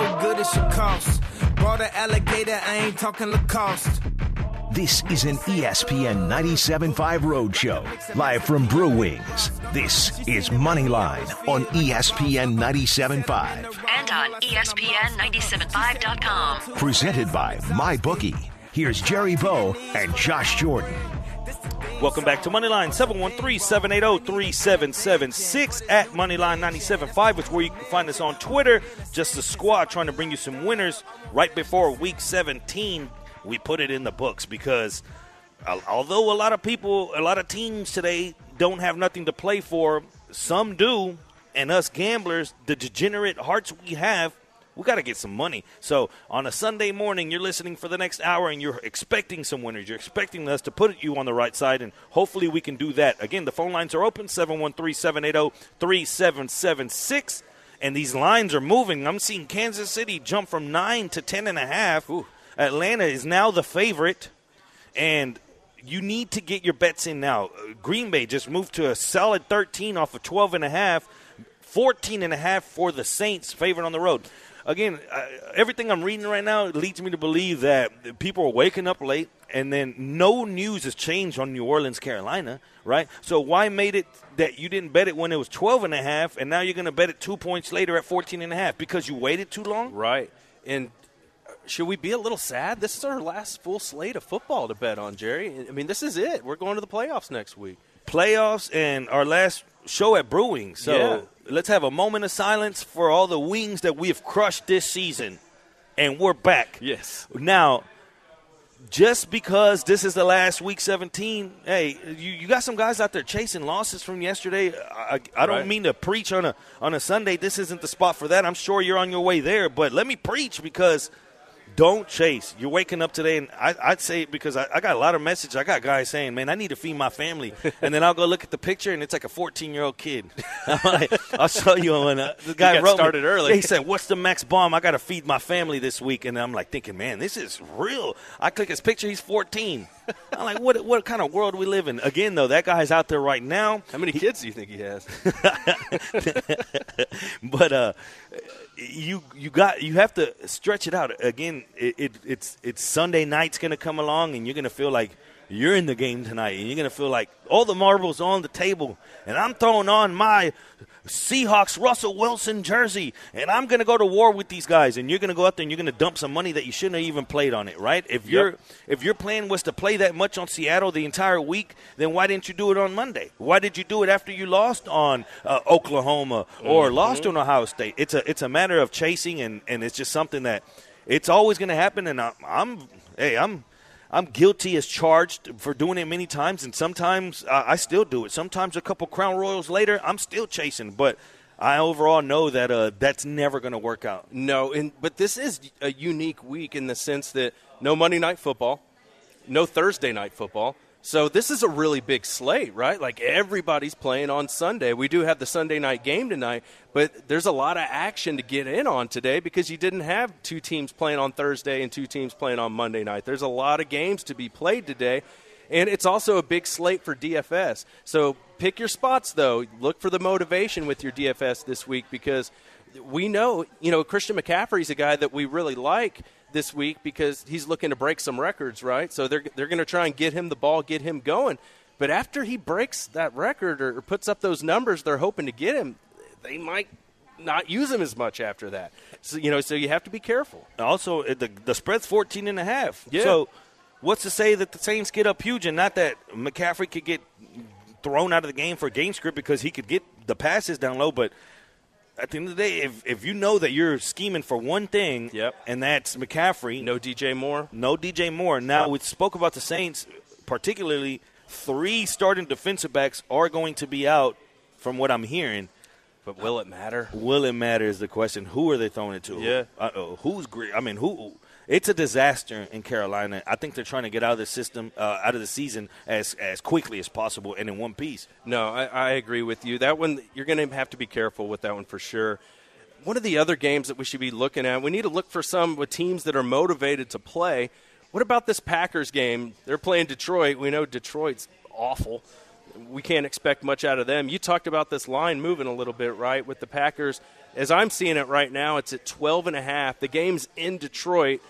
so good it should cost. Bought an alligator, I ain't talking Lacoste. This is an ESPN 97.5 Roadshow, live from Brew Wings. This is Moneyline on ESPN 97.5. and on E ESPN975.com. Presented by MyBookie. Here's Jerry Bow and Josh Jordan. Welcome back to Moneyline 713-780-3776 at Moneyline 97.5 is where you can find us on Twitter. Just the squad trying to bring you some winners right before week 17. We put it in the books because although a lot of people, a lot of teams today don't have nothing to play for, some do, and us gamblers, the degenerate hearts we have, we got to get some money. So on a Sunday morning, you're listening for the next hour and you're expecting some winners. You're expecting us to put you on the right side, and hopefully we can do that. Again, the phone lines are open 713 780 3776. And these lines are moving. I'm seeing Kansas City jump from nine to ten and a half. Atlanta is now the favorite, and you need to get your bets in now. Green Bay just moved to a solid 13 off of 12 and a half, 14 and a half for the Saints, favored on the road. Again, everything I'm reading right now leads me to believe that people are waking up late, and then no news has changed on New Orleans, Carolina, right? So why made it that you didn't bet it when it was 12 and a half, and now you're going to bet it two points later at 14 and a half because you waited too long? Right. And uh, should we be a little sad? This is our last full slate of football to bet on, Jerry. I mean, this is it. We're going to the playoffs next week. playoffs and our last show at Brewing. So Yeah. let's have a moment of silence for all the wings that we have crushed this season. And we're back. Yes. Now, just because this is the last week 17, hey, you, you got some guys out there chasing losses from yesterday. I, I don't Right. mean to preach on a on a Sunday. This isn't the spot for that. I'm sure you're on your way there, but let me preach because don't chase. You're waking up today, and I, I'd say it because I, I got a lot of messages. I got guys saying, "Man, I need to feed my family," and then I'll go look at the picture, and it's like a 14 year old kid. I'm like, I'll show you when uh, the guy wrote me- started early. He said, "What's the max bomb? I got to feed my family this week," and I'm like thinking, "Man, this is real." I click his picture; he's 14. I'm like, "What? What kind of world we live in?" Again, though, that guy's out there right now. How many kids do you think he has? but uh, you you got you have to stretch it out. Again, it, it it's it's Sunday night's to come along, and you're to feel like you're in the game tonight, and you're to feel like all the marbles on the table, and I'm throwing on my Seahawks Russell Wilson jersey, and I'm going to go to war with these guys, and you're going to go out there and you're going to dump some money that you shouldn't have even played on it, right? If your if your plan was to play that much on Seattle the entire week, then why didn't you do it on Monday? Why did you do it after you lost on uh, Oklahoma or lost on Ohio State? It's a it's a matter of chasing, and, and it's just something that it's always going to happen. And I'm, I'm hey I'm. I'm guilty as charged for doing it many times, and sometimes I still do it. Sometimes a couple Crown Royals later, I'm still chasing, but I overall know that uh, that's never going to work out. No, and but this is a unique week in the sense that no Monday night football, no Thursday night football. So this is a really big slate, right? Like everybody's playing on Sunday. We do have the Sunday night game tonight, but there's a lot of action to get in on today because you didn't have two teams playing on Thursday and two teams playing on Monday night. There's a lot of games to be played today. And it's also a big slate for DFS. So pick your spots, though. Look for the motivation with your DFS this week because we know, you know, Christian McCaffrey's a guy that we really like this week because he's looking to break some records, right? So they're, they're going to try and get him the ball, get him going. But after he breaks that record or, or puts up those numbers they're hoping to get him, they might not use him as much after that. So, you know, so you have to be careful. Also, uh, the the spread's 14 and a half. Yeah. So, what's to say that the Saints get up huge and not that McCaffrey could get thrown out of the game for game script because he could get the passes down low, but at the end of the day, if, if you know that you're scheming for one thing, Yep. and that's McCaffrey, No DJ Moore. no DJ Moore. Now, we spoke about the Saints, particularly three starting defensive backs are going to be out, from what I'm hearing. But will it matter? Will it matter is the question. Who are they throwing it to? Yeah. Uh, who's great? I mean, who? It's a disaster in Carolina. I think they're trying to get out of the system, uh, out of the season as as quickly as possible and in one piece. No, I, I agree with you. That one, you're going to have to be careful with that one for sure. One of the other games that we should be looking at, we need to look for some with teams that are motivated to play. What about this Packers game? They're playing Detroit. We know Detroit's awful. We can't expect much out of them. You talked about this line moving a little bit, right, with the Packers. as I'm seeing it right now, it's at 12 and a half. The game's in Detroit.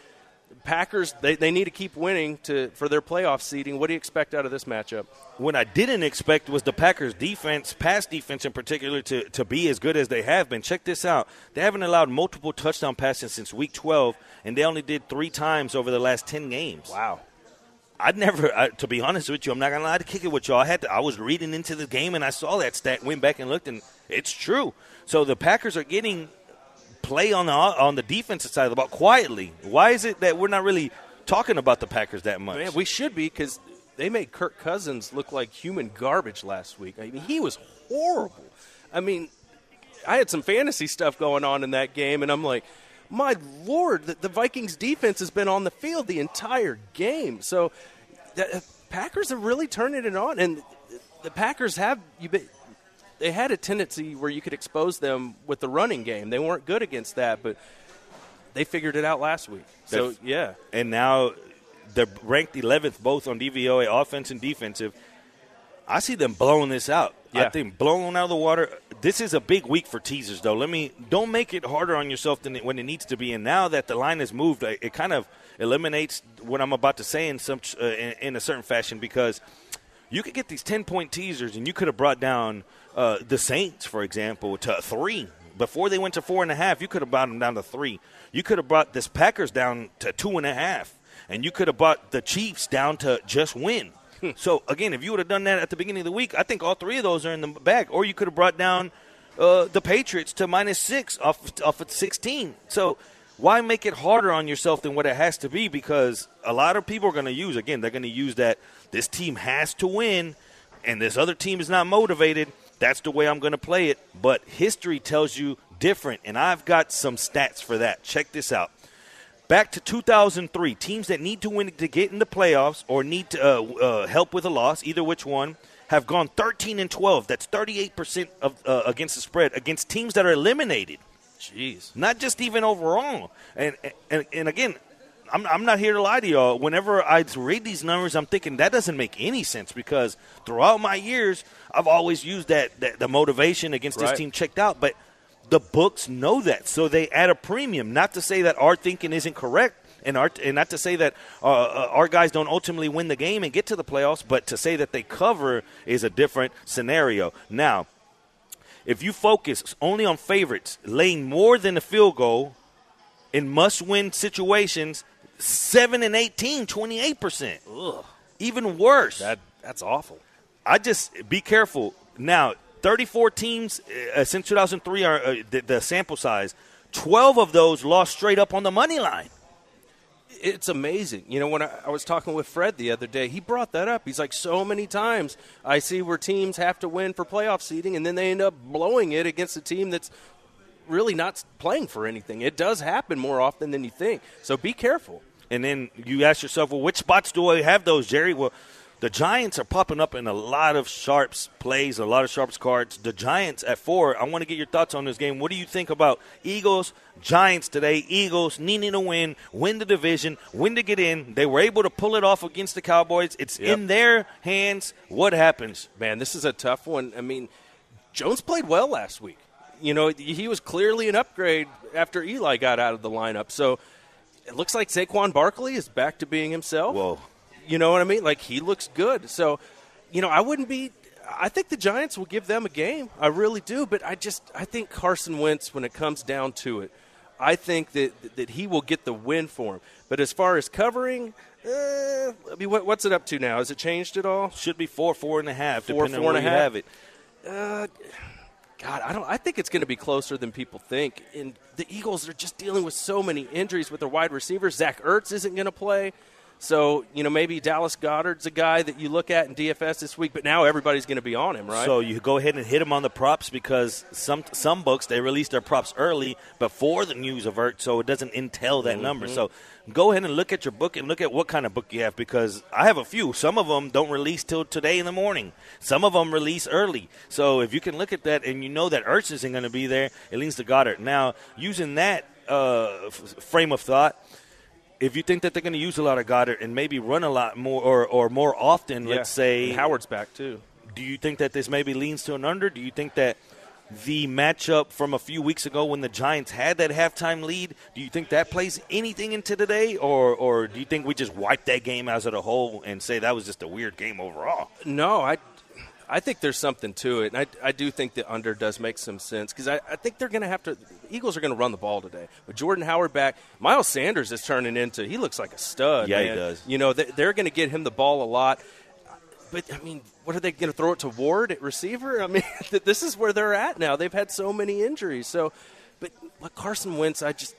Packers, they, they need to keep winning to for their playoff seeding. What do you expect out of this matchup? What I didn't expect was the Packers' defense, pass defense in particular, to, to be as good as they have been. Check this out. They haven't allowed multiple touchdown passes since week 12, and they only did three times over the last 10 games. Wow. I'd never, I, to be honest with you, I'm not gonna lie to kick it with y'all. I had to, I was reading into the game and I saw that stat, went back and looked, and it's true. So the Packers are getting play on the on the defensive side of the ball quietly. Why is it that we're not really talking about the Packers that much? Man, we should be because they made Kirk Cousins look like human garbage last week. I mean, he was horrible. I mean, I had some fantasy stuff going on in that game, and I'm like, my lord, the, the Vikings defense has been on the field the entire game. So the uh, Packers are really turning it on, and the Packers have you. They had a tendency where you could expose them with the running game. They weren't good against that, but they figured it out last week. So That's- yeah, and now they're ranked 11th both on DVOA, offense and defensive. I see them blowing this out. I Yeah. think blowing out of the water. This is a big week for teasers, though. Let me don't make it harder on yourself than it, when it needs to be. And now that the line has moved, it, it kind of eliminates what I'm about to say in some uh, in, in a certain fashion because you could get these 10 point teasers and you could have brought down uh, the Saints, for example, to three. Before they went to four and a half, you could have brought them down to three. You could have brought this Packers down to two and a half. And you could have brought the Chiefs down to just win. so, again, if you would have done that at the beginning of the week, I think all three of those are in the bag. Or you could have brought down uh, the Patriots to minus six off, off at 16. So, why make it harder on yourself than what it has to be? Because a lot of people are going to use, again, they're going to use that this team has to win and this other team is not motivated. That's the way I'm going to play it. But history tells you different, and I've got some stats for that. Check this out. Back to 2003, teams that need to win to get in the playoffs or need to uh, uh, help with a loss, either which one, have gone 13 and 12. That's 38% of uh, against the spread against teams that are eliminated jeez. not just even overall. And and, and again, I'm, I'm not here to lie to y'all. Whenever I read these numbers, I'm thinking that doesn't make any sense because throughout my years, I've always used that, that the motivation against Right. this team checked out. But the books know that, so they add a premium. Not to say that our thinking isn't correct. And, our, and not to say that uh, uh, our guys don't ultimately win the game and get to the playoffs, but to say that they cover is a different scenario. Now, if you focus only on favorites laying more than a field goal in must-win situations, 7 and 18, 28%. Ugh. Even worse. That that's awful. I just be careful. Now, 34 teams uh, since 2003 are uh, the, the sample size. 12 of those lost straight up on the money line. it's amazing. You know, when I, I was talking with Fred the other day, he brought that up. He's like, so many times I see where teams have to win for playoff seeding, and then they end up blowing it against a team that's really not playing for anything. It does happen more often than you think. So be careful. And then you ask yourself, well, which spots do I have those, Jerry? Well, the Giants are popping up in a lot of sharps plays, a lot of sharps cards. The Giants at four. I want to get your thoughts on this game. What do you think about Eagles, Giants today? Eagles needing to win, win the division, win to get in. They were able to pull it off against the Cowboys. It's Yep. in their hands. What happens? Man, this is a tough one. I mean, Jones played well last week. You know, he was clearly an upgrade after Eli got out of the lineup. So it looks like Saquon Barkley is back to being himself. Whoa. You know what I mean? Like he looks good. So, you know, I wouldn't be. I think the Giants will give them a game. I really do. But I just I think Carson Wentz, when it comes down to it, I think that that he will get the win for him. But as far as covering, eh, I mean, what, what's it up to now? Has it changed at all? Should be four, four and a half, Four, depending four on and where a you half? have it. God, I don't. I think it's going to be closer than people think. And the Eagles are just dealing with so many injuries with their wide receivers. Zach Ertz isn't going to play, so you know maybe Dallas Goedert's a guy that you look at in DFS this week. But now everybody's going to be on him, right? So you go ahead and hit him on the props because some some books they release their props early before the news of Ertz, so it doesn't entail that number. So go ahead and look at your book and look at what kind of book you have because I have a few. Some of them don't release till today in the morning. Some of them release early. So if you can look at that and you know that Ertz isn't going to be there, it leans to Goedert. Now using that uh, f- frame of thought. If you think that they're going to use a lot of Goedert and maybe run a lot more or, or more often, Yeah. let's say And Howard's back too. do you think that this maybe leans to an under? Do you think that the matchup from a few weeks ago when the Giants had that halftime lead? Do you think that plays anything into today, or or do you think we just wipe that game out as a whole and say that was just a weird game overall? No, I, I think there's something to it, and I, I do think the under does make some sense because I, I think they're going to have to. Eagles are going to run the ball today with Jordan Howard back. Miles Sanders is turning into. He looks like a stud. Yeah, he does. You know, they, they're going to get him the ball a lot. But I mean, what are they going to throw it to Ward at receiver? I mean, this is where they're at now. They've had so many injuries. So, but look, Carson Wentz, I just.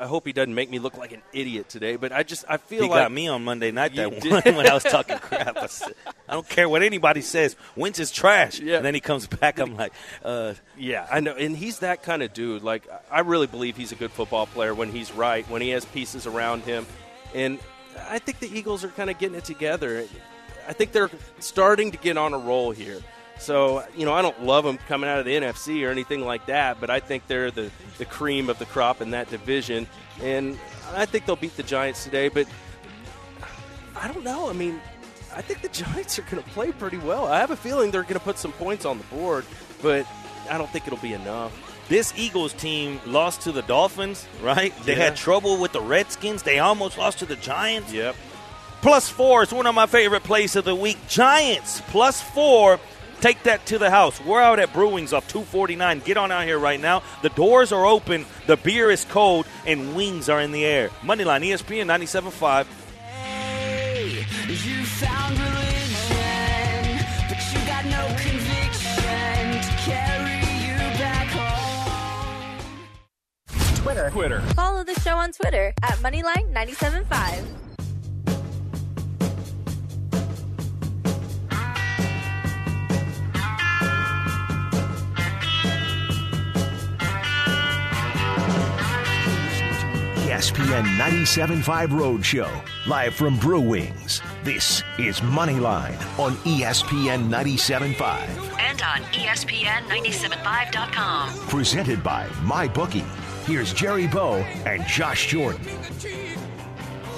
I hope he doesn't make me look like an idiot today, but I just I feel He like got me on Monday night that one when I was talking crap. I, said, I don't care what anybody says. Wentz is trash. Yeah. And then he comes back. I'm like, uh, Yeah, I know, and he's that kind of dude. Like, I really believe he's a good football player when he's right, when he has pieces around him, and I think the Eagles are kind of getting it together. I think they're starting to get on a roll here. So, you know, I don't love them coming out of the NFC or anything like that, but I think they're the, the cream of the crop in that division, and I think they'll beat the Giants today. But I don't know. I mean, I think the Giants are going to play pretty well. I have a feeling they're going to put some points on the board, but I don't think it'll be enough. this Eagles team lost to the Dolphins, right? They Yeah. had trouble with the Redskins. They almost lost to the Giants. Yep. Plus four is one of my favorite plays of the week. Giants plus four. Take that to the house. We're out at Brewings off 249. Get on out here right now. The doors are open. The beer is cold, and wings are in the air. Moneyline ESPN 97.5. You found religion, but you got no conviction to carry you back home. Twitter. Twitter. Follow the show on Twitter at Moneyline975. ESPN 97.5 Roadshow, live from Brew Wings. This is Moneyline on ESPN 97.5. And on E ESPN 975.com. Presented by MyBookie. Here's Jerry Bow and Josh Jordan.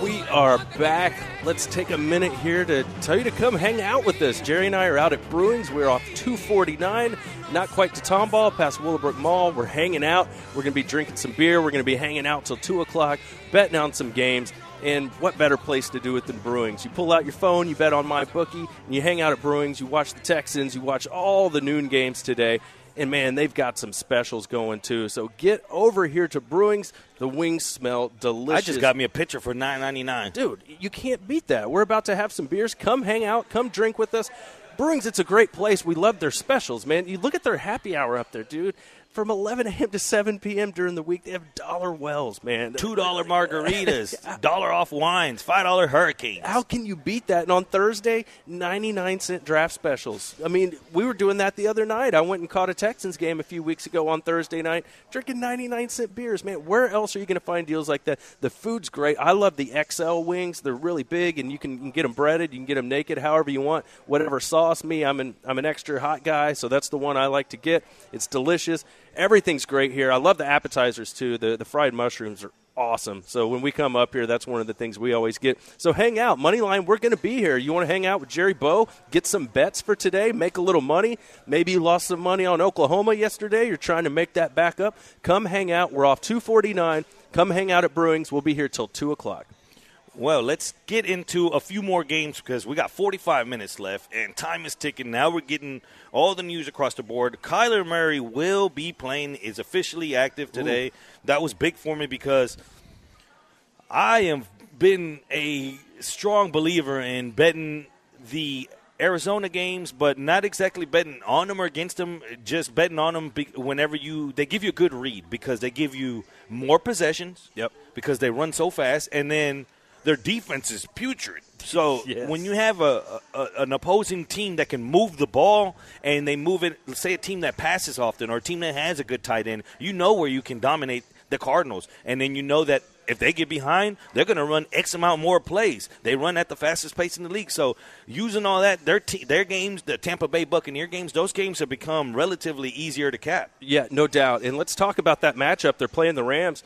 We are back. Let's take a minute here to tell you to come hang out with us. Jerry and I are out at Brewings. We're off 249, not quite to Tomball, past Willowbrook Mall. We're hanging out. We're going to be drinking some beer. We're going to be hanging out till 2 o'clock, betting on some games. And what better place to do it than Brewings? You pull out your phone, you bet on my bookie, and you hang out at Brewings. You watch the Texans, you watch all the noon games today. And man, they've got some specials going too. So get over here to Brewings. The wings smell delicious. I just got me a pitcher for nine ninety nine. Dude, you can't beat that. We're about to have some beers. Come hang out. Come drink with us. Brewings, it's a great place. We love their specials, man. You look at their happy hour up there, dude. From 11 a.m. to 7 p.m. during the week, they have dollar wells, man. Two dollar margaritas, dollar off wines, five dollar hurricanes. How can you beat that? And on Thursday, 99 cent draft specials. I mean, we were doing that the other night. I went and caught a Texans game a few weeks ago on Thursday night, drinking 99 cent beers. Man, where else are you going to find deals like that? The food's great. I love the XL wings. They're really big, and you can, you can get them breaded. You can get them naked, however you want. Whatever sauce. Me, I'm an I'm an extra hot guy, so that's the one I like to get. It's delicious. Everything's great here. I love the appetizers too. The the fried mushrooms are awesome. So when we come up here, that's one of the things we always get. So hang out, Moneyline. We're going to be here. You want to hang out with Jerry Bow, get some bets for today, make a little money. Maybe you lost some money on Oklahoma yesterday. You're trying to make that back up. Come hang out. We're off 249. Come hang out at Brewings. We'll be here till two o'clock. Well, let's get into a few more games because we got 45 minutes left and time is ticking. Now we're getting all the news across the board. Kyler Murray will be playing, is officially active today. That was big for me because I have been a strong believer in betting the Arizona games, but not exactly betting on them or against them. Just betting on them whenever you they give you a good read because they give you more possessions. Yep. Because they run so fast, and then their defense is putrid. So Yes. when you have a, a an opposing team that can move the ball and they move it, say a team that passes often or a team that has a good tight end, you know where you can dominate the Cardinals, and then you know that if they get behind, they're going to run X amount more plays. They run at the fastest pace in the league. So using all that, their te- their games, the Tampa Bay Buccaneer games, those games have become relatively easier to cap. Yeah, no doubt. And let's talk about that matchup. They're playing the Rams.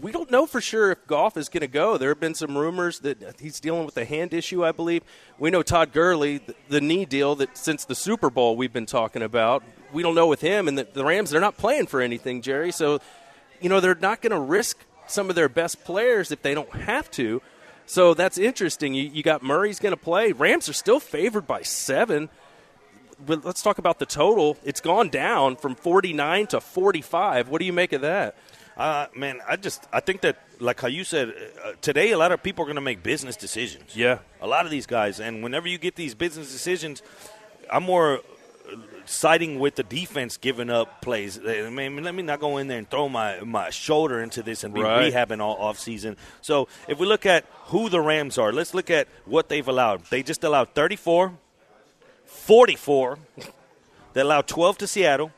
We don't know for sure if Goff is going to go. There have been some rumors that he's dealing with a hand issue, I believe. We know Todd Gurley, the, the knee deal that since the Super Bowl we've been talking about. we don't know with him. And the, the Rams, they're not playing for anything, Jerry. So, you know, they're not going to risk some of their best players if they don't have to. So that's interesting. You, you got Murray's going to play. Rams are still favored by seven. But let's talk about the total. It's gone down from 49 to 45. What do you make of that? Uh, man, I just I think that like how you said uh, today, a lot of people are going to make business decisions. Yeah. a lot of these guys, and whenever you get these business decisions, I'm more uh, siding with the defense giving up plays. I mean, let me not go in there and throw my my shoulder into this and be Right. rehabbing all off season. So if we look at who the Rams are, let's look at what they've allowed. They just allowed 34, 44. They allowed 12 to Seattle.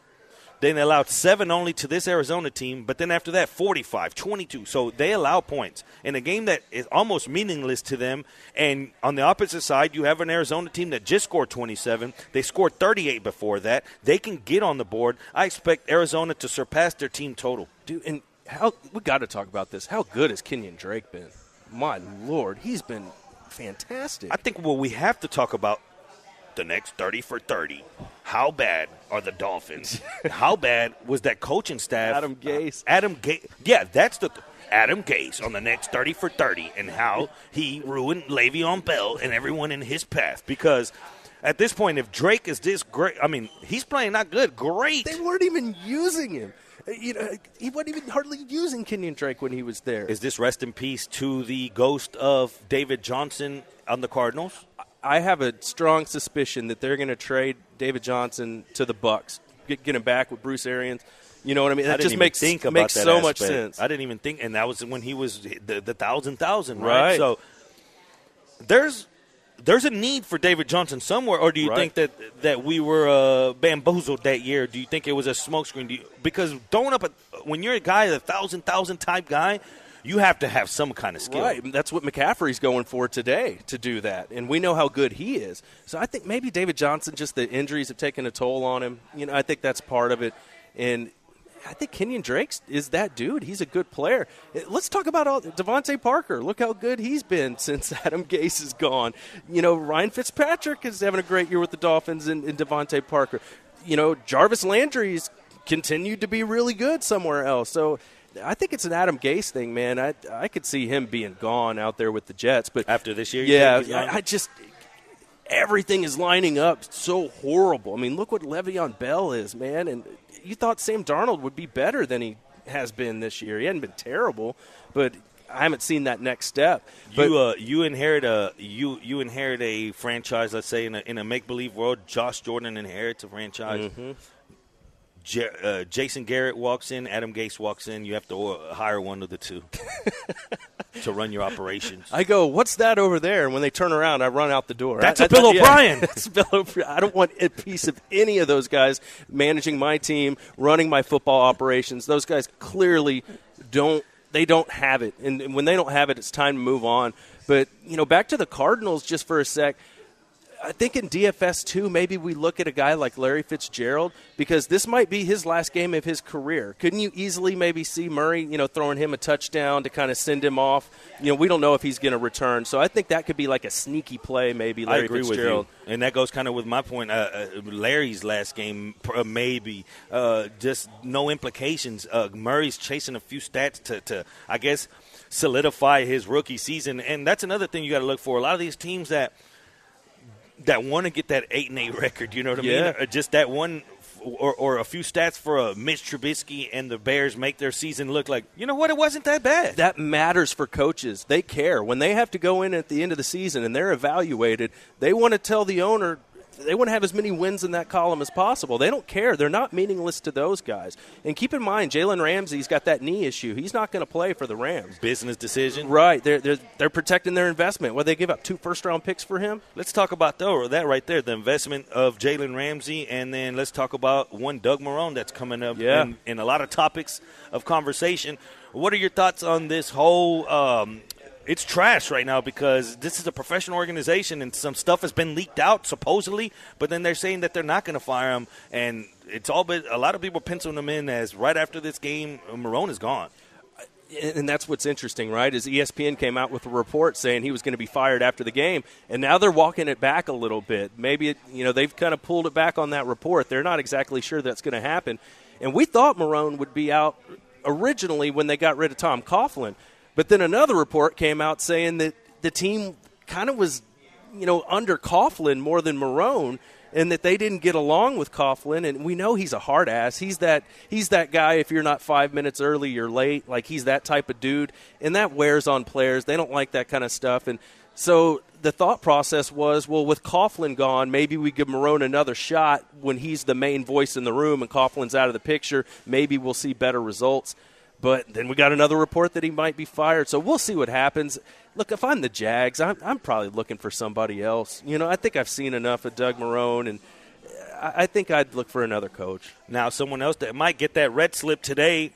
Then they allowed seven only to this Arizona team, but then after that, 45, 22. So they allow points in a game that is almost meaningless to them. And on the opposite side, you have an Arizona team that just scored 27. They scored 38 before that. They can get on the board. I expect Arizona to surpass their team total. Dude, and how we got to talk about this. How good has Kenyon Drake been? My lord, he's been fantastic. I think what we have to talk about the next 30 for 30. How bad are the Dolphins? How bad was that coaching staff? Adam Gase. Adam Gase. Yeah, that's the Adam Gase on the next 30 for 30 and how he ruined Le'Veon Bell and everyone in his path because at this point if Drake is this great, I mean, he's playing not good, great. they weren't even using him. Uh, You know, he wasn't even hardly using Kenyon Drake when he was there. Is this rest in peace to the ghost of David Johnson on the Cardinals? I have a strong suspicion that they're going to trade David Johnson to the Bucks, get, get him back with Bruce Arians. You know what I mean? I That didn't just makes think makes so much sense. I didn't even think, and that was when he was the, the thousand thousand, right? Right. So there's there's a need for David Johnson somewhere, or do you Right. think that that we were uh, bamboozled that year? Do you think it was a smokescreen? Do you, because throwing up a when you're a guy, a thousand thousand type guy, you have to have some kind of skill. Right. That's what McCaffrey's going for today to do that. And we know how good he is. So I think maybe David Johnson, just the injuries have taken a toll on him. You know, I think that's part of it. And I think Kenyon Drake is that dude. He's a good player. Let's talk about all, DeVante Parker. Look how good he's been since Adam Gase is gone. You know, Ryan Fitzpatrick is having a great year with the Dolphins and, and DeVante Parker. You know, Jarvis Landry's continued to be really good somewhere else. So I think it's an Adam Gase thing, man. I I could see him being gone out there with the Jets, but After this year, yeah, think he's gone? I, I just everything is lining up so horrible. I mean, look what Le'Veon Bell is, man. And you thought Sam Darnold would be better than he has been this year. He hadn't been terrible, but I haven't seen that next step. But you uh, you inherit a you you inherit a franchise. Let's say in a in a make believe world, Josh Jordan inherits a franchise. Mm-hmm. Ja- uh, Jason Garrett walks in, Adam Gase walks in. You have to uh, hire one of the two to run your operations. I go, what's that over there? And when they turn around, I run out the door. That's I- a Bill yeah, O'Brien. that's Bill O'Brien. I don't want a piece of any of those guys managing my team, running my football operations. Those guys clearly don't. They don't have it, and when they don't have it, it's time to move on. But you know, back to the Cardinals just for a sec. I think in DFS too, maybe we look at a guy like Larry Fitzgerald because this might be his last game of his career. Couldn't you easily maybe see Murray, you know, throwing him a touchdown to kind of send him off? You know, we don't know if he's going to return, so I think that could be like a sneaky play, maybe. Larry I agree with Fitzgerald. you, and that goes kind of with my point. Uh, uh, Larry's last game, uh, maybe uh, just no implications. Uh, Murray's chasing a few stats to, to, I guess, solidify his rookie season, and that's another thing you got to look for. A lot of these teams that that want to get that eight and eight record, you know what I Yeah. mean? Or just that one. Or, or a few stats for uh, Mitch Trubisky and the Bears make their season look like you know what it wasn't that bad. That matters for coaches. They care. When they have to go in at the end of the season and they're evaluated, they want to tell the owner they want to have as many wins in that column as possible. They don't care. They're not meaningless to those guys. And keep in mind, Jalen Ramsey's got that knee issue. He's not going to play for the Rams. Business decision, Right. They're, they're, they're protecting their investment. What they give up two first round picks for him? Let's talk about though that right there, the investment of Jalen Ramsey, and then let's talk about one Doug Marrone that's coming up Yeah. in, in a lot of topics of conversation. What are your thoughts on this whole? Um, it's trash right now because this is a professional organization, and some stuff has been leaked out supposedly, but then they're saying that they're not going to fire him, and it's all but a lot of people penciling him in as right after this game, uh, Marrone is gone. and that's what's interesting, right? Is ESPN came out with a report saying he was going to be fired after the game, and now they're walking it back a little bit. Maybe it, you know they've kind of pulled it back on that report. They're not exactly sure that's going to happen. And we thought Marrone would be out originally when they got rid of Tom Coughlin, but then another report came out saying that the team kind of was, you know, under Coughlin more than Marrone and that they didn't get along with Coughlin. And we know he's a hard ass. He's that he's that guy. If you're not five minutes early, you're late. Like he's that type of dude, and that wears on players. They don't like that kind of stuff. And so the thought process was, well, with Coughlin gone, maybe we give Marrone another shot when he's the main voice in the room and Coughlin's out of the picture. Maybe we'll see better results. But then we got another report that he might be fired. So we'll see what happens. Look, if I'm the Jags, I'm, I'm probably looking for somebody else. You know, I think I've seen enough of Doug Marrone, and I, I think I'd look for another coach. Now, someone else that might get that red slip today,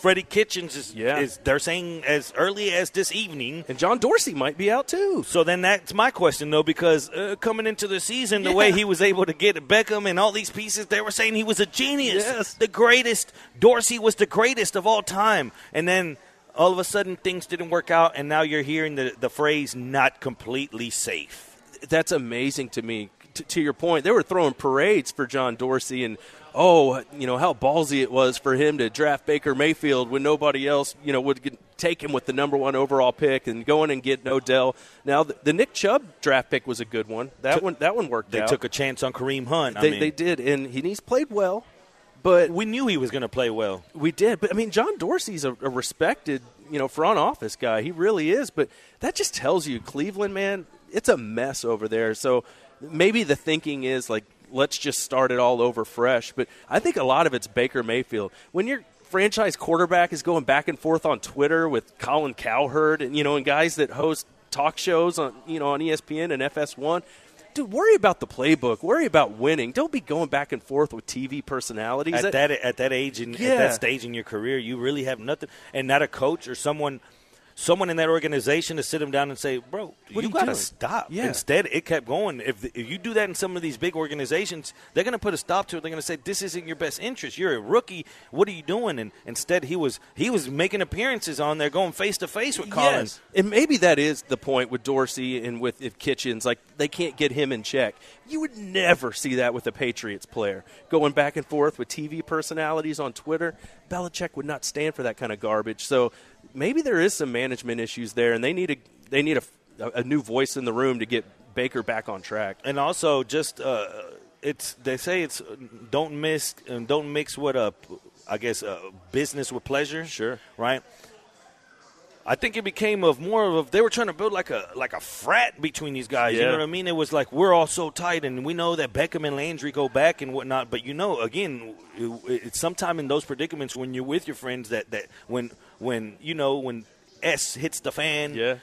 Freddie Kitchens is, Yeah. is they're saying as early as this evening. And John Dorsey might be out too. So then that's my question though, because uh, coming into the season, the way he was able to get Beckham and all these pieces, they were saying he was a genius, Yes. the greatest. Dorsey was the greatest of all time, and then all of a sudden things didn't work out, and now you're hearing the the phrase "not completely safe." that's amazing to me. T- to your point, they were throwing parades for John Dorsey, and oh, you know how ballsy it was for him to draft Baker Mayfield when nobody else, you know, would take him with the number one overall pick and go in and get Odell. Now the, the Nick Chubb draft pick was a good one. That Took- one, that one worked They out. took a chance on Kareem Hunt. I they, mean, they did, and he, he's played well. But we knew he was going to play well. we did, but I mean, John Dorsey's a, a respected, you know, front office guy. He really is. But that just tells you, Cleveland, man, it's a mess over there. So maybe the thinking is like, let's just start it all over fresh. But I think a lot of it's Baker Mayfield. When your franchise quarterback is going back and forth on Twitter with Colin Cowherd and you know, and guys that host talk shows on you know on ESPN and FS1. Dude, worry about the playbook. Worry about winning. Don't be going back and forth with TV personalities. At That- that at that age and Yeah. at that stage in your career, you really have nothing, and not a coach or someone. Someone in that organization to sit him down and say, "Bro, What you got to stop." Yeah. Instead, it kept going. If, if you do that in some of these big organizations, they're going to put a stop to it. They're going to say, "This isn't your best interest. You're a rookie. What are you doing?" And instead, he was he was making appearances on there, going face to face with Collins. Yes. And maybe that is the point with Dorsey and with if Kitchens. Like, they can't get him in check. You would never see that with a Patriots player. Going back and forth with TV personalities on Twitter, Belichick would not stand for that kind of garbage. So maybe there is some management issues there, and they need a, they need a, a new voice in the room to get Baker back on track. and also just uh, it's they say it's don't miss and don't mix what a I guess uh, business with pleasure. Sure. right. I think it became of more of they were trying to build like a like a frat between these guys. You know what I mean? It was like we're all so tight, and we know that Beckham and Landry go back and whatnot. But you know, again, it, it's sometime in those predicaments when you're with your friends that that when when you know when S hits the fan, Yeah.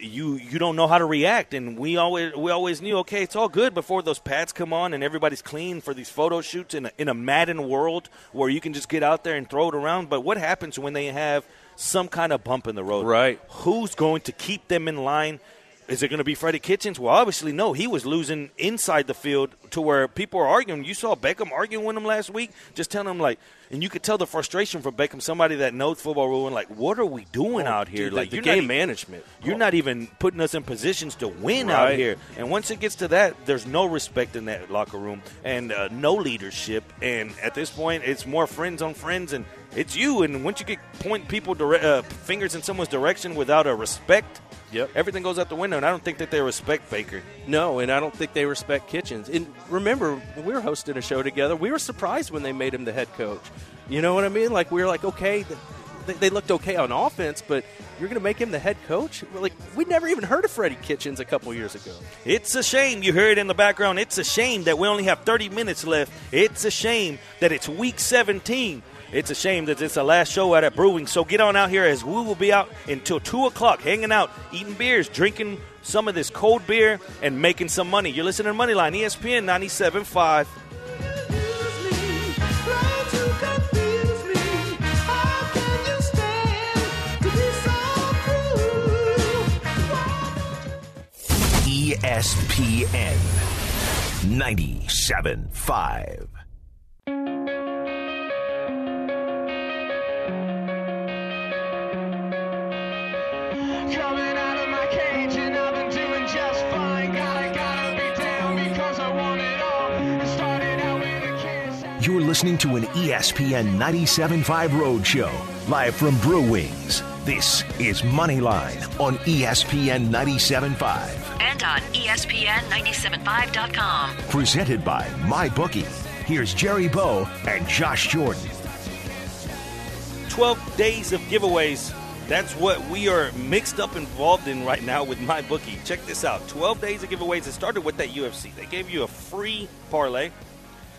you you don't know how to react and we always we always knew okay it's all good before those pads come on and everybody's clean for these photo shoots in a, in a Madden world where you can just get out there and throw it around but what happens when they have some kind of bump in the road Right. who's going to keep them in line is it going to be Freddie Kitchens? Well, obviously, no. He was losing inside the field to where people are arguing. You saw Beckham arguing with him last week, just telling him like, and you could tell the frustration from Beckham, somebody that knows football rule, and like, what are we doing out here? Dude, like, the not game management. you're not even putting us in positions to win out here. And once it gets to that, there's no respect in that locker room and uh, no leadership. And at this point, it's more friends on friends, and it's you. And once you get point people dire- uh, fingers in someone's direction without a respect, Yep. everything goes out the window. And I don't think that they respect Baker. No, and I don't think they respect Kitchens. And remember, when we were hosting a show together, we were surprised when they made him the head coach. You know what I mean? Like we were like, okay, th- they, they looked okay on offense, but you're going to make him the head coach? We're like, we never even heard of Freddie Kitchens a couple years ago. It's a shame. You heard it in the background. It's a shame that we only have 30 minutes left. It's a shame that it's week 17. It's a shame that it's the last show out at Brewing. So get on out here as we will be out until 2 o'clock, hanging out, eating beers, drinking some of this cold beer, and making some money. You're listening to Moneyline, ESPN 97.5. E ESPN 97.5. You're listening to an ESPN 97.5 Roadshow, live from Brew Wings. This is Moneyline on ESPN 97.5. And on E ESPN 975.com. Presented by MyBookie. Here's Jerry Bow and Josh Jordan. 12 days of giveaways. That's what we are mixed up involved in right now with my bookie. Check this out 12 days of giveaways. It started with that UFC. They gave you a free parlay,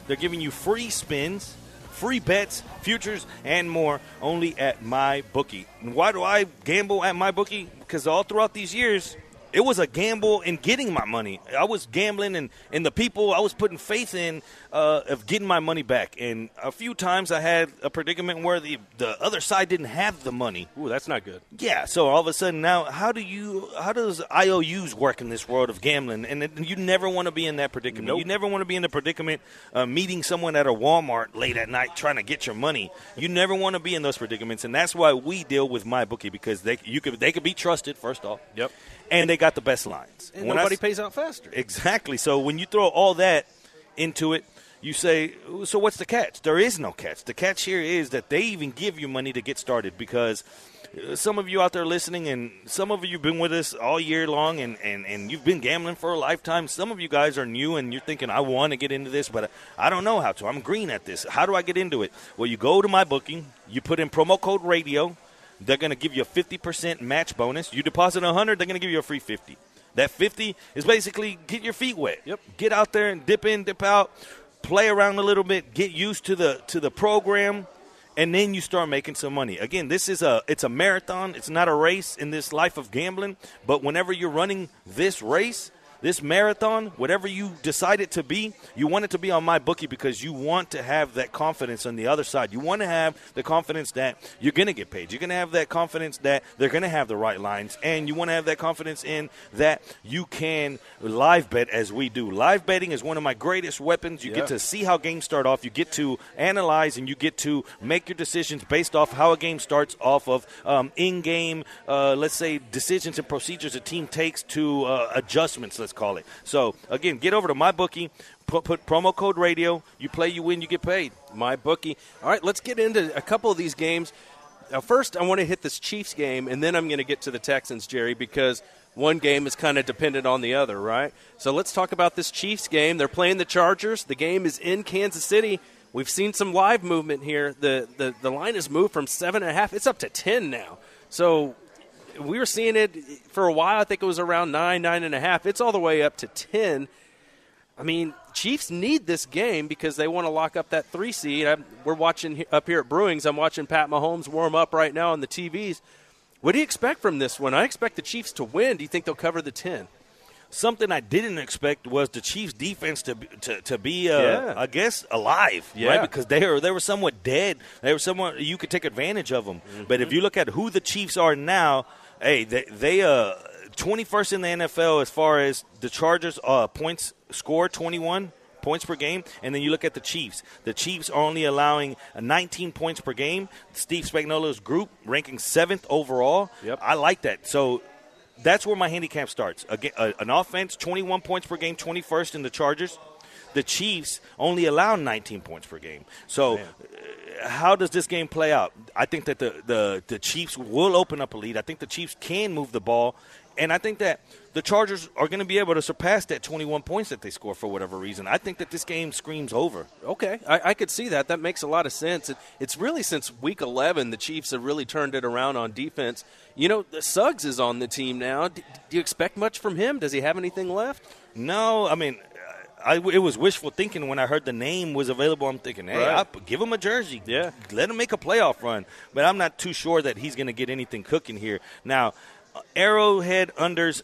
they're giving you free spins, free bets, futures, and more only at my bookie. Why do I gamble at my bookie? Because all throughout these years, it was a gamble in getting my money. I was gambling in, in the people I was putting faith in uh, of getting my money back. And a few times I had a predicament where the, the other side didn't have the money. Ooh, that's not good. Yeah, so all of a sudden now, how do you, how does IOUs work in this world of gambling? And it, you never want to be in that predicament. Nope. You never want to be in the predicament uh, meeting someone at a Walmart late at night trying to get your money. You never want to be in those predicaments, and that's why we deal with my bookie because they you could they could be trusted first off. Yep. And they got the best lines. And When nobody s- pays out faster. Exactly. So when you throw all that into it, you say, so what's the catch? There is no catch. The catch here is that they even give you money to get started because uh, some of you out there listening, and some of you have been with us all year long, and, and, and you've been gambling for a lifetime. Some of you guys are new, and you're thinking, I want to get into this, but I don't know how to. I'm green at this. How do I get into it? Well, you go to my booking, you put in promo code radio. They're going to give you a 50% match bonus. You deposit 100, they're going to give you a free 50. That 50 is basically get your feet wet. Yep. Get out there and dip in, dip out, play around a little bit, get used to the to the program, and then you start making some money. Again, this is a it's a marathon. It's not a race in this life of gambling, but whenever you're running this race, this marathon, whatever you decide it to be, you want it to be on my bookie because you want to have that confidence on the other side. You want to have the confidence that you're going to get paid. You're going to have that confidence that they're going to have the right lines, and you want to have that confidence in that you can live bet as we do. Live betting is one of my greatest weapons. You Yeah. get to see how games start off. You get to analyze and you get to make your decisions based off how a game starts off of um, in-game, uh, let's say, decisions and procedures a team takes to uh, adjustments. Let's call it. So again, get over to my bookie. Put, put promo code radio. You play, you win, you get paid. my bookie. All right, let's get into a couple of these games. Now, first, I want to hit this Chiefs game, and then I'm going to get to the Texans, Jerry, because one game is kind of dependent on the other, right? So let's talk about this Chiefs game. They're playing the Chargers. The game is in Kansas City. We've seen some live movement here. The the, the line has moved from seven and a half. It's up to ten now. So we were seeing it for a while. I think it was around nine, nine and a half. It's all the way up to ten. I mean, Chiefs need this game because they want to lock up that three seed. I'm, we're watching up here at Brewings. I'm watching Pat Mahomes warm up right now on the TVs. What do you expect from this one? I expect the Chiefs to win. Do you think they'll cover the ten? Something I didn't expect was the Chiefs' defense to be- to, to be, uh, Yeah. I guess, alive, Yeah. right? Because they were they were somewhat dead. They were somewhat you could take advantage of them. But Mm-hmm. if you look at who the Chiefs are now, hey, they they uh 21st in the NFL as far as the Chargers uh points score 21 points per game and then you look at the Chiefs the Chiefs are only allowing uh, 19 points per game Steve Spagnuolo's group ranking 7th overall Yep. I like that so that's where my handicap starts. Again, uh, an offense, 21 points per game, 21st in the Chargers. The Chiefs only allow 19 points per game. So, uh, how does this game play out? I think that the, the, the Chiefs will open up a lead. I think the Chiefs can move the ball. And I think that the Chargers are going to be able to surpass that 21 points that they score for whatever reason. I think that this game screams over. Okay, I, I could see that. That makes a lot of sense. It, it's really since Week 11 the Chiefs have really turned it around on defense. You know, Suggs is on the team now. D- do you expect much from him? Does he have anything left? No, I mean, I, it was wishful thinking when I heard the name was available. I'm thinking, hey, Right. I, give him a jersey. Yeah. Let him make a playoff run. But I'm not too sure that he's going to get anything cooking here. Now, uh, Arrowhead unders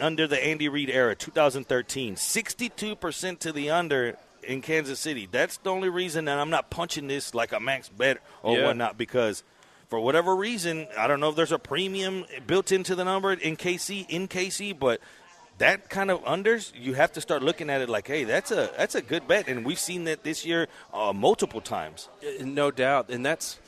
under the Andy Reid era, 2013, 62% to the under in Kansas City. That's the only reason that I'm not punching this like a max bet or Yeah. whatnot because for whatever reason, I don't know if there's a premium built into the number in KC in KC, but that kind of unders, you have to start looking at it like, hey, that's a that's a good bet, and we've seen that this year uh, multiple times. Uh, No doubt, and that's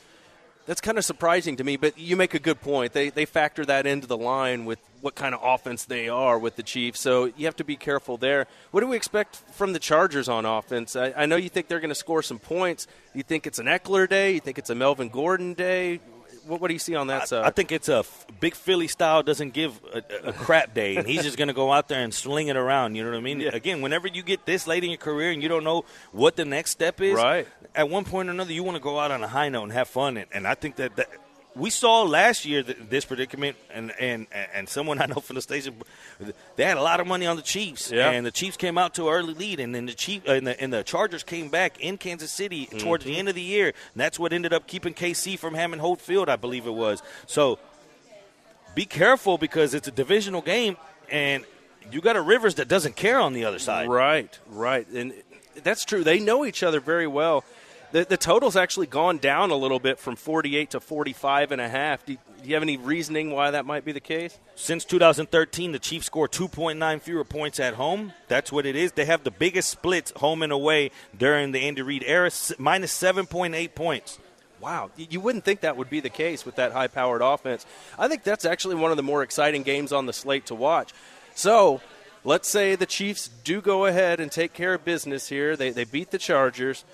That's kind of surprising to me, but you make a good point. They they factor that into the line with what kind of offense they are with the Chiefs. So you have to be careful there. What do we expect from the Chargers on offense? I, I know you think they're going to score some points. You think it's an Ekeler day? You think it's a Melvin Gordon day? What, what do you see on that side? I think it's a f- big Philly style doesn't give a, a crap day, and he's just going to go out there and sling it around. You know what I mean? Again, whenever you get this late in your career and you don't know what the next step is, Right. At one point or another, you want to go out on a high note and have fun, and, and I think that. that we saw last year th- this predicament, and, and and someone I know from the station, they had a lot of money on the Chiefs, Yeah. and the Chiefs came out to an early lead, and then the Chief uh, and, the, and the Chargers came back in Kansas City towards the end of the year, and that's what ended up keeping KC from having Holt Field, I believe it was. So be careful because it's a divisional game, and you got a Rivers that doesn't care on the other side. Right, right, and that's true. They know each other very well. The, the total's actually gone down a little bit from 48 to 45 and a half. Do you, do you have any reasoning why that might be the case? Since 2013, the Chiefs score 2.9 fewer points at home. That's what it is. They have the biggest splits home and away during the Andy Reid era, s- minus 7.8 points. Wow, you wouldn't think that would be the case with that high-powered offense. I think that's actually one of the more exciting games on the slate to watch. So, let's say the Chiefs do go ahead and take care of business here. They they beat the Chargers.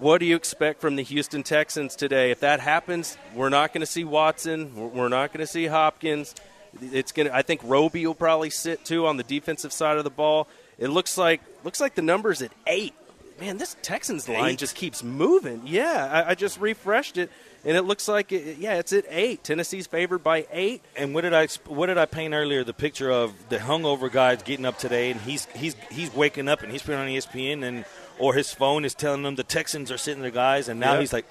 What do you expect from the Houston Texans today? If that happens, we're not going to see Watson. We're- not going to see Hopkins. It's going to. I think Roby will probably sit too on the defensive side of the ball. It looks like looks like the numbers at eight. Man, this Texans line Eight? just keeps moving. Yeah, I, I just refreshed it, and it looks like it, yeah, it's at eight. Tennessee's favored by eight. And what did I what did I paint earlier? The picture of the hungover guys getting up today, and he's he's he's waking up and he's putting on ESPN, and or his phone is telling him the Texans are sitting there, guys, and now Yep. he's like,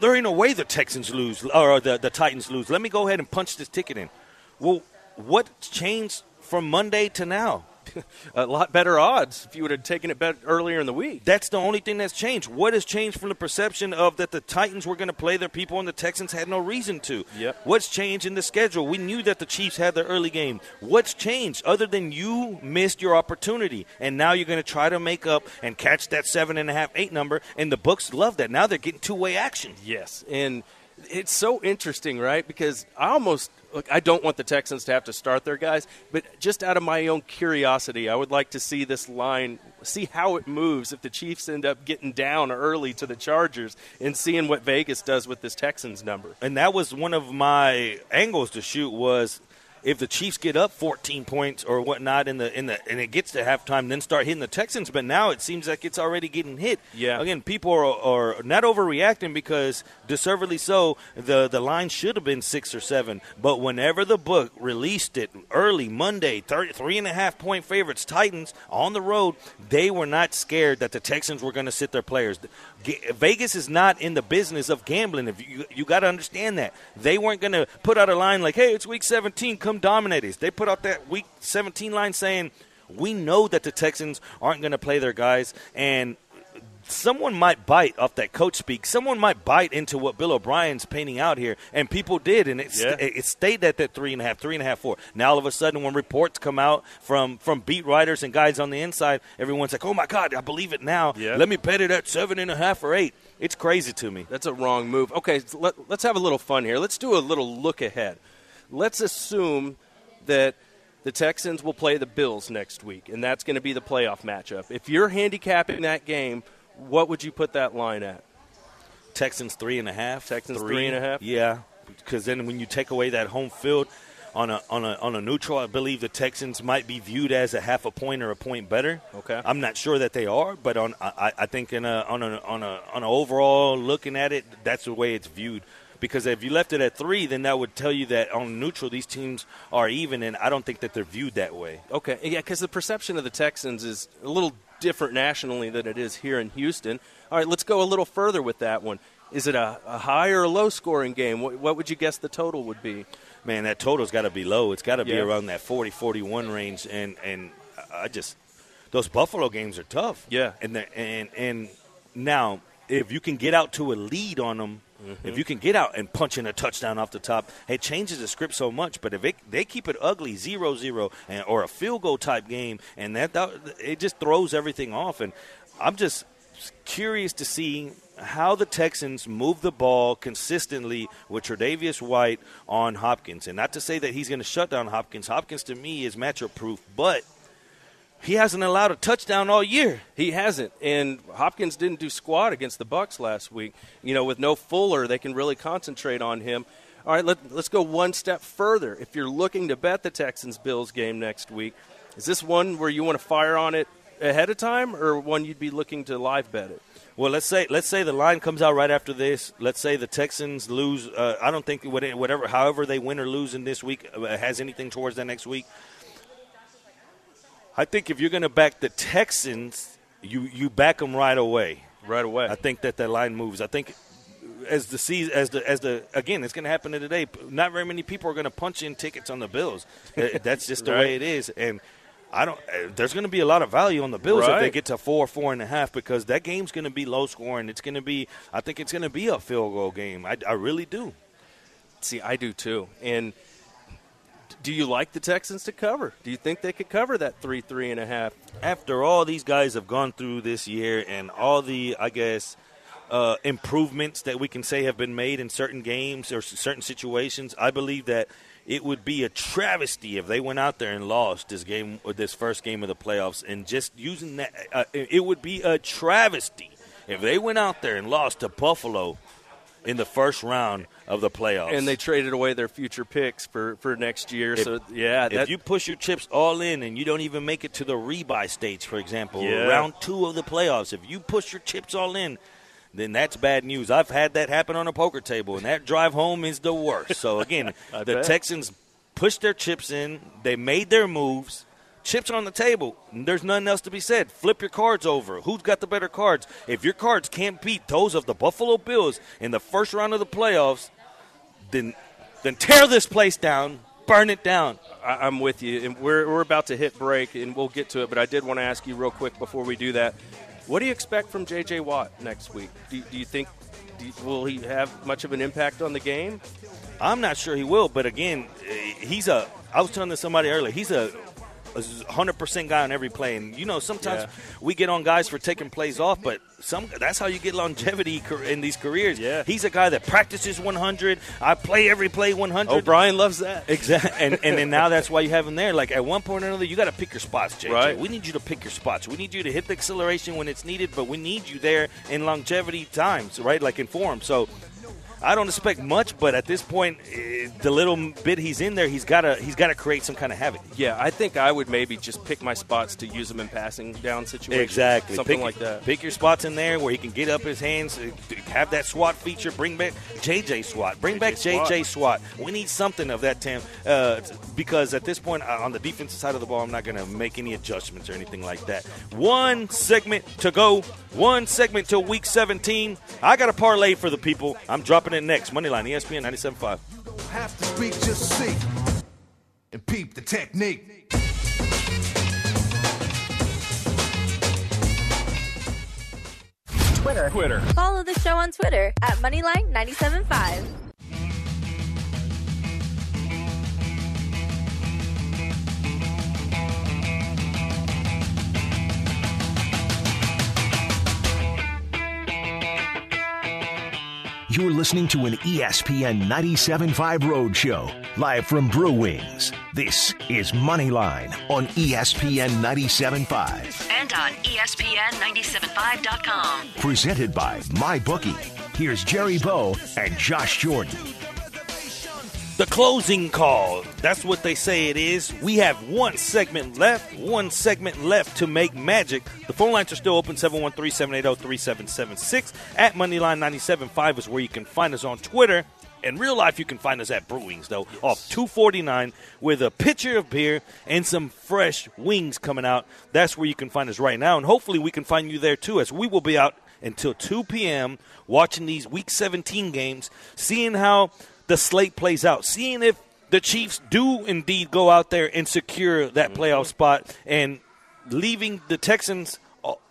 there ain't no way the Texans lose or the the Titans lose. Let me go ahead and punch this ticket in. Well, what changed from Monday to now? A lot better odds if you would have taken it bet earlier in the week. That's the only thing that's changed. What has changed from the perception of that the Titans were going to play their people and the Texans had no reason to? Yep. What's changed in the schedule? We knew that the Chiefs had their early game. What's changed other than you missed your opportunity and now you're going to try to make up and catch that seven and a half, eight number? And the books love that. Now they're getting two way action. Yes, and it's so interesting, right? Because I almost look. I don't want the Texans to have to start their guys, but just out of my own curiosity, I would like to see this line, see how it moves if the Chiefs end up getting down early to the Chargers, and seeing what Vegas does with this Texans number. and that was one of my angles to shoot was if the Chiefs get up 14 points or whatnot in the in the and it gets to halftime, then start hitting the Texans. But now it seems like it's already getting hit. Yeah. Again, people are, are not overreacting because deservedly so. The the line should have been six or seven, but whenever the book released it early Monday, 30, three and a half point favorites, Titans on the road, they were not scared that the Texans were going to sit their players. Vegas is not in the business of gambling. If you you got to understand that they weren't going to put out a line like, "Hey, it's week 17, come dominate us." They put out that week 17 line saying, "We know that the Texans aren't going to play their guys and." Someone might bite off that coach speak. Someone might bite into what Bill O'Brien's painting out here, and people did, and it, Yeah. st- it stayed at that three and a half, three and a half, four. Now all of a sudden, when reports come out from from beat writers and guys on the inside, everyone's like, "Oh my God, I believe it now. Yeah. Let me bet it at seven and a half or eight. It's crazy to me. That's a wrong move. Okay, let, let's have a little fun here. Let's do a little look ahead. Let's assume that the Texans will play the Bills next week, and that's going to be the playoff matchup. If you're handicapping that game, what would you put that line at? Texans three and a half. Texans three and a half? Yeah, because then when you take away that home field on a on a on a neutral, I believe the Texans might be viewed as a half a point or a point better. Okay. I'm not sure that they are, but on I, I think in a on a on a on a overall looking at it, that's the way it's viewed. Because if you left it at three, then that would tell you that on neutral these teams are even, and I don't think that they're viewed that way. Okay, yeah, because the perception of the Texans is a little different nationally than it is here in Houston. All right, let's go a little further with that one. Is it a, a high or a low scoring game? What, what would you guess the total would be? man, that total's got to be low. It's got to be Yeah. around that 40, 41 range. And and I just those Buffalo games are tough. Yeah. And and and now if you can get out to a lead on them. Mm-hmm. If you can get out and punch in a touchdown off the top, it changes the script so much. But if it, they keep it ugly, 0-0, and, or a field goal type game, and that, that it just throws everything off. And I'm just curious to see how the Texans move the ball consistently with Tre'Davious White on Hopkins. And not to say that he's going to shut down Hopkins. Hopkins to me is matchup proof, but he hasn't allowed a touchdown all year. He hasn't, and Hopkins didn't do squat against the Bucks last week. You know, with no Fuller, they can really concentrate on him. All right, let, let's go one step further. If you're looking to bet the Texans Bills game next week, is this one where you want to fire on it ahead of time, or one you'd be looking to live bet it? Well, let's say let's say the line comes out right after this. Let's say the Texans lose. Uh, I don't think whatever, however they win or lose in this week uh, has anything towards that next week. I think if you're going to back the Texans, you you back them right away. Right away. I think that that line moves. I think as the season, as the as the again, it's going to happen today. Not very many people are going to punch in tickets on the Bills. That's just the Right. way it is, and. I don't. uh, There's going to be a lot of value on the Bills if they get to four, four and a half, because that game's going to be low scoring. It's going to be. I think it's going to be a field goal game. I, I really do. See, I do too. And do you like the Texans to cover? Do you think they could cover that three, three and a half? after all these guys have gone through this year and all the, I guess, uh, improvements that we can say have been made in certain games or certain situations, I believe that it would be a travesty if they went out there and lost this game or this first game of the playoffs. And just using that, uh, it it would be a travesty if they went out there and lost to Buffalo in the first round of the playoffs. And they traded away their future picks for, for next year. so, yeah, if that, you push your chips all in and you don't even make it to the rebuy stage, for example, Yeah. round two of the playoffs, if you push your chips all in, then that's bad news. I've had that happen on a poker table, and that drive home is the worst. So again, the bet. Texans pushed their chips in. They made their moves. Chips on the table. There's nothing else to be said. Flip your cards over. Who's got the better cards? If your cards can't beat those of the Buffalo Bills in the first round of the playoffs, then then tear this place down, burn it down. I, I'm with you. And we're, we're about to hit break, and we'll get to it. But I did want to ask you real quick before we do that. What do you expect from J.J. Watt next week? Do, do you think do will he have much of an impact on the game? I'm not sure he will, but again, eh, he's a. I was telling to somebody earlier. He's a. Hundred percent guy on every play, and you know sometimes Yeah. we get on guys for taking plays off, but some that's how you get longevity in these careers. Yeah. he's a guy that practices 100. I play every play 100. Oh, Brian loves that. Exactly, and and then now that's why you have him there. Like at one point or another, you got to pick your spots, JJ. Right. We need you to pick your spots. We need you to hit the acceleration when it's needed, but we need you there in longevity times, right? Like in form. So. I don't expect much, but at this point, eh, the little bit he's in there, he's got to he's got to create some kind of havoc. Yeah, I think I would maybe just pick my spots to use him in passing down situations. Exactly, Something Pick- like that. Pick your spots in there where he can get up his hands, uh, have that SWAT feature. Bring back JJ SWAT. Bring back SWAT. JJ SWAT. We need something of that, Tim, uh, because at this point uh, on the defensive side of the ball, I'm not going to make any adjustments or anything like that. One segment to go. One segment till week 17. I got a parlay for the people. I'm dropping it next. Moneyline, ESPN 97.5. Have to speak, just see. And peep the technique. Twitter. Follow the show on Twitter at Moneyline975. You're listening to an ESPN 97.5 Roadshow, live from Brew Wings. This is Moneyline on ESPN 97.5, And on E ESPN975.com. presented by MyBookie. Here's Jerry Bow and Josh Jordan. The closing call. That's what they say it is. We have one segment left, one segment left to make magic. The phone lines are still open 713 780 3776. At Moneyline 975 is where you can find us on Twitter. In real life, you can find us at Brewings, though, off 249 with a pitcher of beer and some fresh wings coming out. That's where you can find us right now. And hopefully, we can find you there too, as we will be out until 2 p.m. watching these Week 17 games, seeing how the slate plays out, seeing if the Chiefs do indeed go out there and secure that playoff spot and leaving the Texans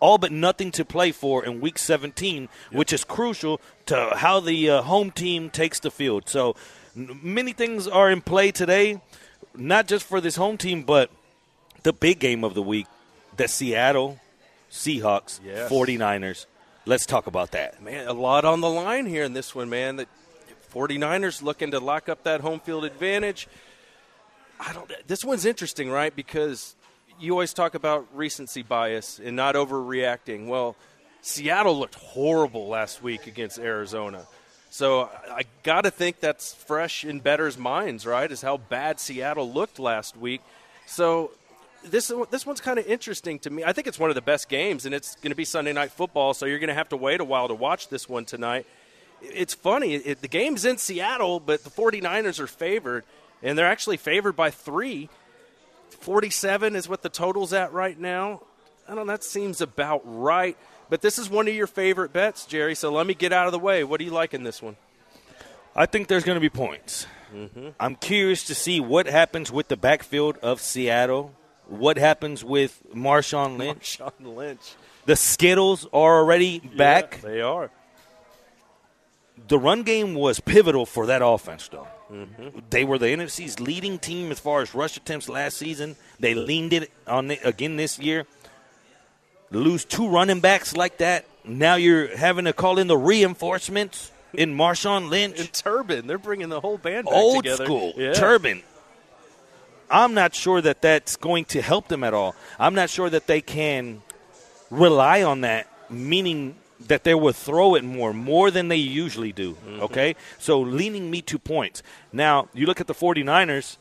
all- but nothing to play for in week 17, which is crucial to how the uh, home team takes the field. So many things are in play today, not just for this home team, but the big game of the week, the Seattle Seahawks Yes. 49ers. Let's talk about that. Man, a lot on the line here in this one, man. The 49ers looking to lock up that home field advantage. I don't this one's interesting, right? Because you always talk about recency bias and not overreacting. Well, Seattle looked horrible last week against Arizona. So I got to think that's fresh in betters' minds, right? Is how bad Seattle looked last week. So this this one's kind of interesting to me. I think it's one of the best games, and it's going to be Sunday night football. So you're going to have to wait a while to watch this one tonight. It's funny. It, the game's in Seattle, but the 49ers are favored, and they're actually favored by three. 47 is what the total's at right now. I don't know. That seems about right. But this is one of your favorite bets, Jerry. So let me get out of the way. What do you like in this one? I think there's going to be points. Mm-hmm. I'm curious to see what happens with the backfield of Seattle. What happens with Marshawn Lynch? Marshawn Lynch. The Skittles are already back. Yeah, they are. The run game was pivotal for that offense, though. Mm-hmm. They were the NFC's leading team as far as rush attempts last season. They leaned it on it again this year. Lose two running backs like that. Now you're having to call in the reinforcements in Marshawn Lynch. And Turbin. They're bringing the whole band back Old together. school Yeah. Turbin. I'm not sure that that's going to help them at all. I'm not sure that they can rely on that, meaning that they will throw it more, more than they usually do. Mm-hmm. Okay? So leaning me to points. Now, you look at the 49ers,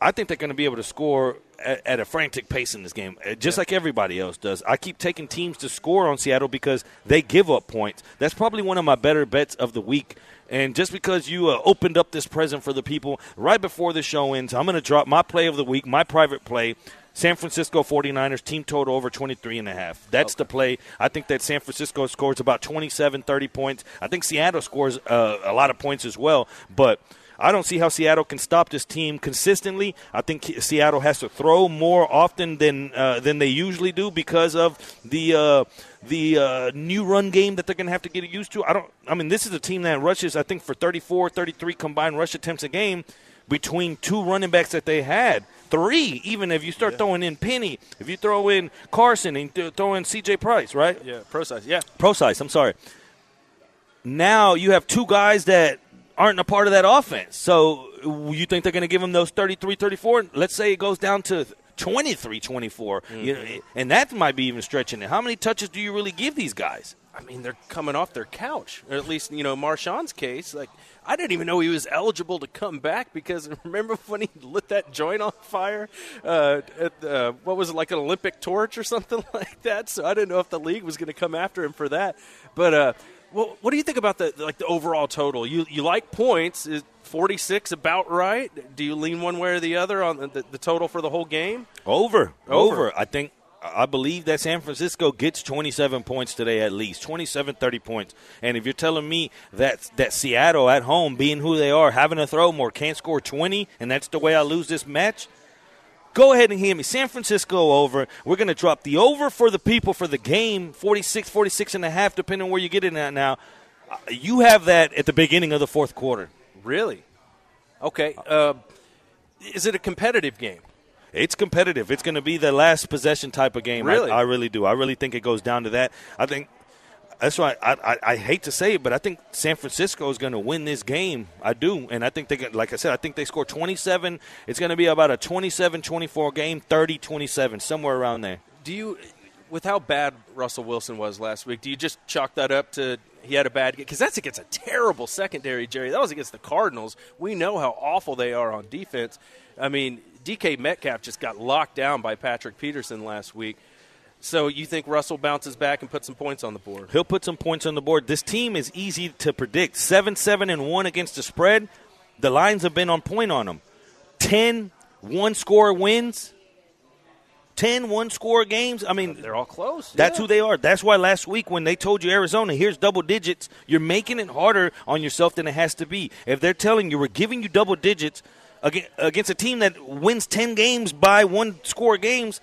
I think they're going to be able to score at, at a frantic pace in this game, uh, just like everybody else does. I keep taking teams to score on Seattle because they give up points. That's probably one of my better bets of the week. And just because you uh, opened up this present for the people right before the show ends, I'm going to drop my play of the week, my private play. San Francisco 49ers team total over 23 and a half. That's the play. I think that San Francisco scores about 27, 30 points. I think Seattle scores uh, a lot of points as well, but I don't see how Seattle can stop this team consistently. I think Seattle has to throw more often than uh, than they usually do because of the uh, the uh, new run game that they're going to have to get used to. I don't. I mean, this is a team that rushes. I think for 34, 33 combined rush attempts a game between two running backs that they had. Three, even if you start throwing in Penny, if you throw in Carson and th- throw in C.J. Price, right? Yeah, Prosise. Yeah. Prosise, I'm sorry. Now you have two guys that aren't a part of that offense. So you think they're going to give them those 33 34? Let's say it goes down to 23 24. You mm-hmm. know, and that might be even stretching it. How many touches do you really give these guys? I mean, they're coming off their couch, or at least you know Marshawn's case. Like, I didn't even know he was eligible to come back because remember when he lit that joint on fire? Uh, at the, what was it like an Olympic torch or something like that? So I didn't know if the league was going to come after him for that. But uh, well, what do you think about the like the overall total? You you like points? Is forty six about right? Do you lean one way or the other on the, the, the total for the whole game? Over. Over. Over. I think. I believe that San Francisco gets 27 points today at least, 27, 30 points. And if you're telling me that that Seattle at home, being who they are, having to throw more, can't score 20, and that's the way I lose this match, go ahead and hear me. San Francisco over. We're going to drop the over for the people for the game, 46, 46 and a half, depending on where you get it at now. Uh, You have that at the beginning of the fourth quarter. Really? Okay. Uh, is it a competitive game? It's competitive. It's going to be the last possession type of game. Really? I, I really do. I really think it goes down to that. I think that's why I, I, I hate to say it, but I think San Francisco is going to win this game. I do, and I think they, like I said, I think they score 27. It's going to be about a 27-24 game, 30-27, somewhere around there. Do you, with how bad Russell Wilson was last week, do you just chalk that up to he had a bad game? Because that's against a terrible secondary, Jerry. That was against the Cardinals. We know how awful they are on defense. I mean, DK Metcalf just got locked down by Patrick Peterson last week. So you think Russell bounces back and puts some points on the board? He'll put some points on the board. This team is easy to predict. 7 7 and 1 against the spread. The lines have been on point on them. 10 one score wins. 10 one score games. I mean, They're all close. That's Yeah. who they are. That's why last week when they told you Arizona, here's double digits, you're making it harder on yourself than it has to be. If they're telling you we're giving you double digits against a team that wins 10 games by one score games,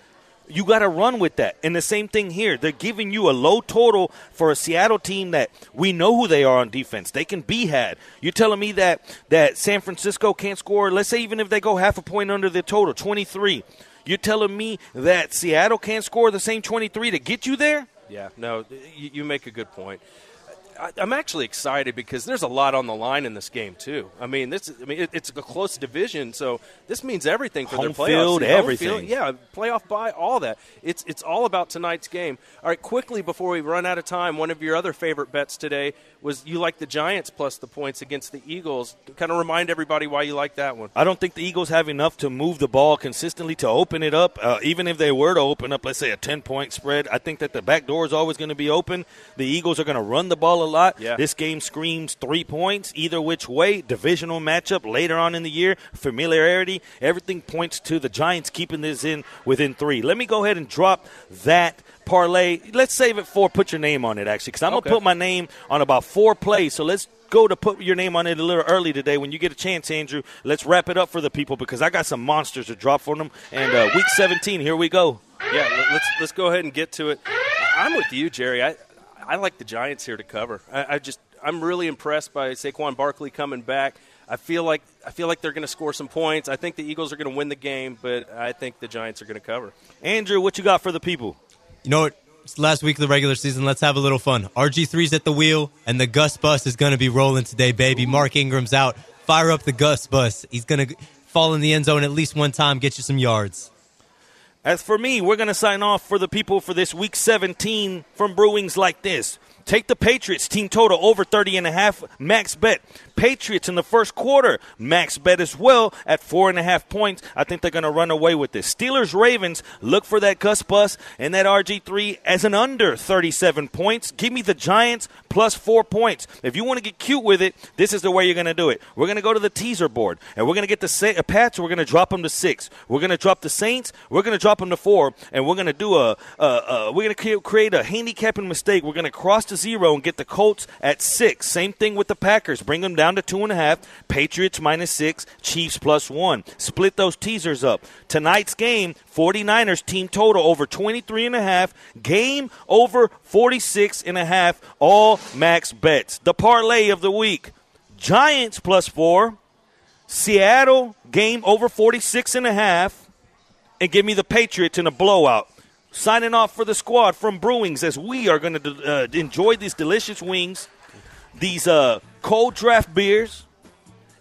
you got to run with that. And the same thing here. They're giving you a low total for a Seattle team that we know who they are on defense. They can be had. You're telling me that that San Francisco can't score, let's say even if they go half a point under the total, 23. You're telling me that Seattle can't score the same 23 to get you there? Yeah, no, you, you make a good point. I, I'm actually excited because there's a lot on the line in this game too. I mean, this I mean it, it's a close division, so this means everything for their Home playoffs. field, Home field, everything. yeah, playoff bye, all that. It's it's all about tonight's game. All right, quickly before we run out of time, one of your other favorite bets today was you like the Giants plus the points against the Eagles. Kind of remind everybody why you like that one. I don't think the Eagles have enough to move the ball consistently to open it up. Uh, even if they were to open up, let's say a 10 point spread, I think that the back door is always going to be open. The Eagles are going to run the ball a lot. Yeah. This game screams three points either which way. Divisional matchup later on in the year, familiarity. Everything points to the Giants keeping this in within three. Let me go ahead and drop that parlay. Let's save it for put your name on it, actually, because I'm Okay. going to put my name on about four plays. So let's go to put your name on it a little early today. When you get a chance, Andrew, let's wrap it up for the people because I got some monsters to drop for them. And uh, week 17, here we go. Yeah, let- let's let's go ahead and get to it. I'm with you, Jerry. I I like the Giants here to cover. I, I just I'm really impressed by Saquon Barkley coming back. I feel like I feel like they're going to score some points. I think the Eagles are going to win the game, but I think the Giants are going to cover. Andrew, what you got for the people? You know what? It's last week of the regular season. Let's have a little fun. RG3's at the wheel, and the Gus bus is going to be rolling today, baby. Mark Ingram's out. Fire up the Gus bus. He's going to fall in the end zone at least one time, get you some yards. As for me, we're going to sign off for the people for this week 17 from Brewings like this. Take the Patriots team total over 30 and a half max bet. Patriots in the first quarter max bet as well at four and a half points. I think they're going to run away with this. Steelers Ravens look for that Gus Bus and that RG3 as an under 37 points. Give me the Giants plus four points. If you want to get cute with it, this is the way you're going to do it. We're going to go to the teaser board and we're going to get the Sa- uh, Pats. We're going to drop them to six. We're going to drop the Saints. We're going to drop them to four, and we're going to do a. Uh, uh, we're going to create a handicapping mistake. We're going to cross to zero and get the Colts at six. Same thing with the Packers. Bring them down to two and a half. Patriots minus six. Chiefs plus one. Split those teasers up. Tonight's game, 49ers team total over 23 and a half. Game over 46 and a half. All max bets. The parlay of the week. Giants plus four. Seattle game over 46 and a half. And give me the Patriots in a blowout. Signing off for the squad from Brewings as we are going to uh, enjoy these delicious wings, these uh, cold draft beers,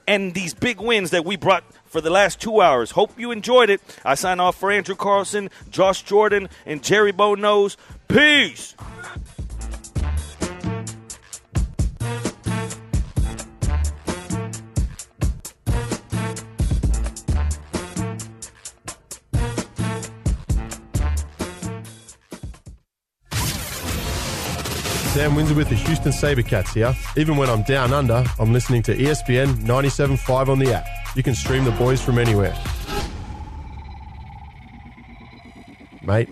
and these big wins that we brought for the last two hours. Hope you enjoyed it. I sign off for Andrew Carlson, Josh Jordan, and Jerry Bo Nose. Peace. Sam Windsor with the Houston Sabercats here. Even when I'm down under, I'm listening to ESPN 97.5 on the app. You can stream the boys from anywhere. Mate,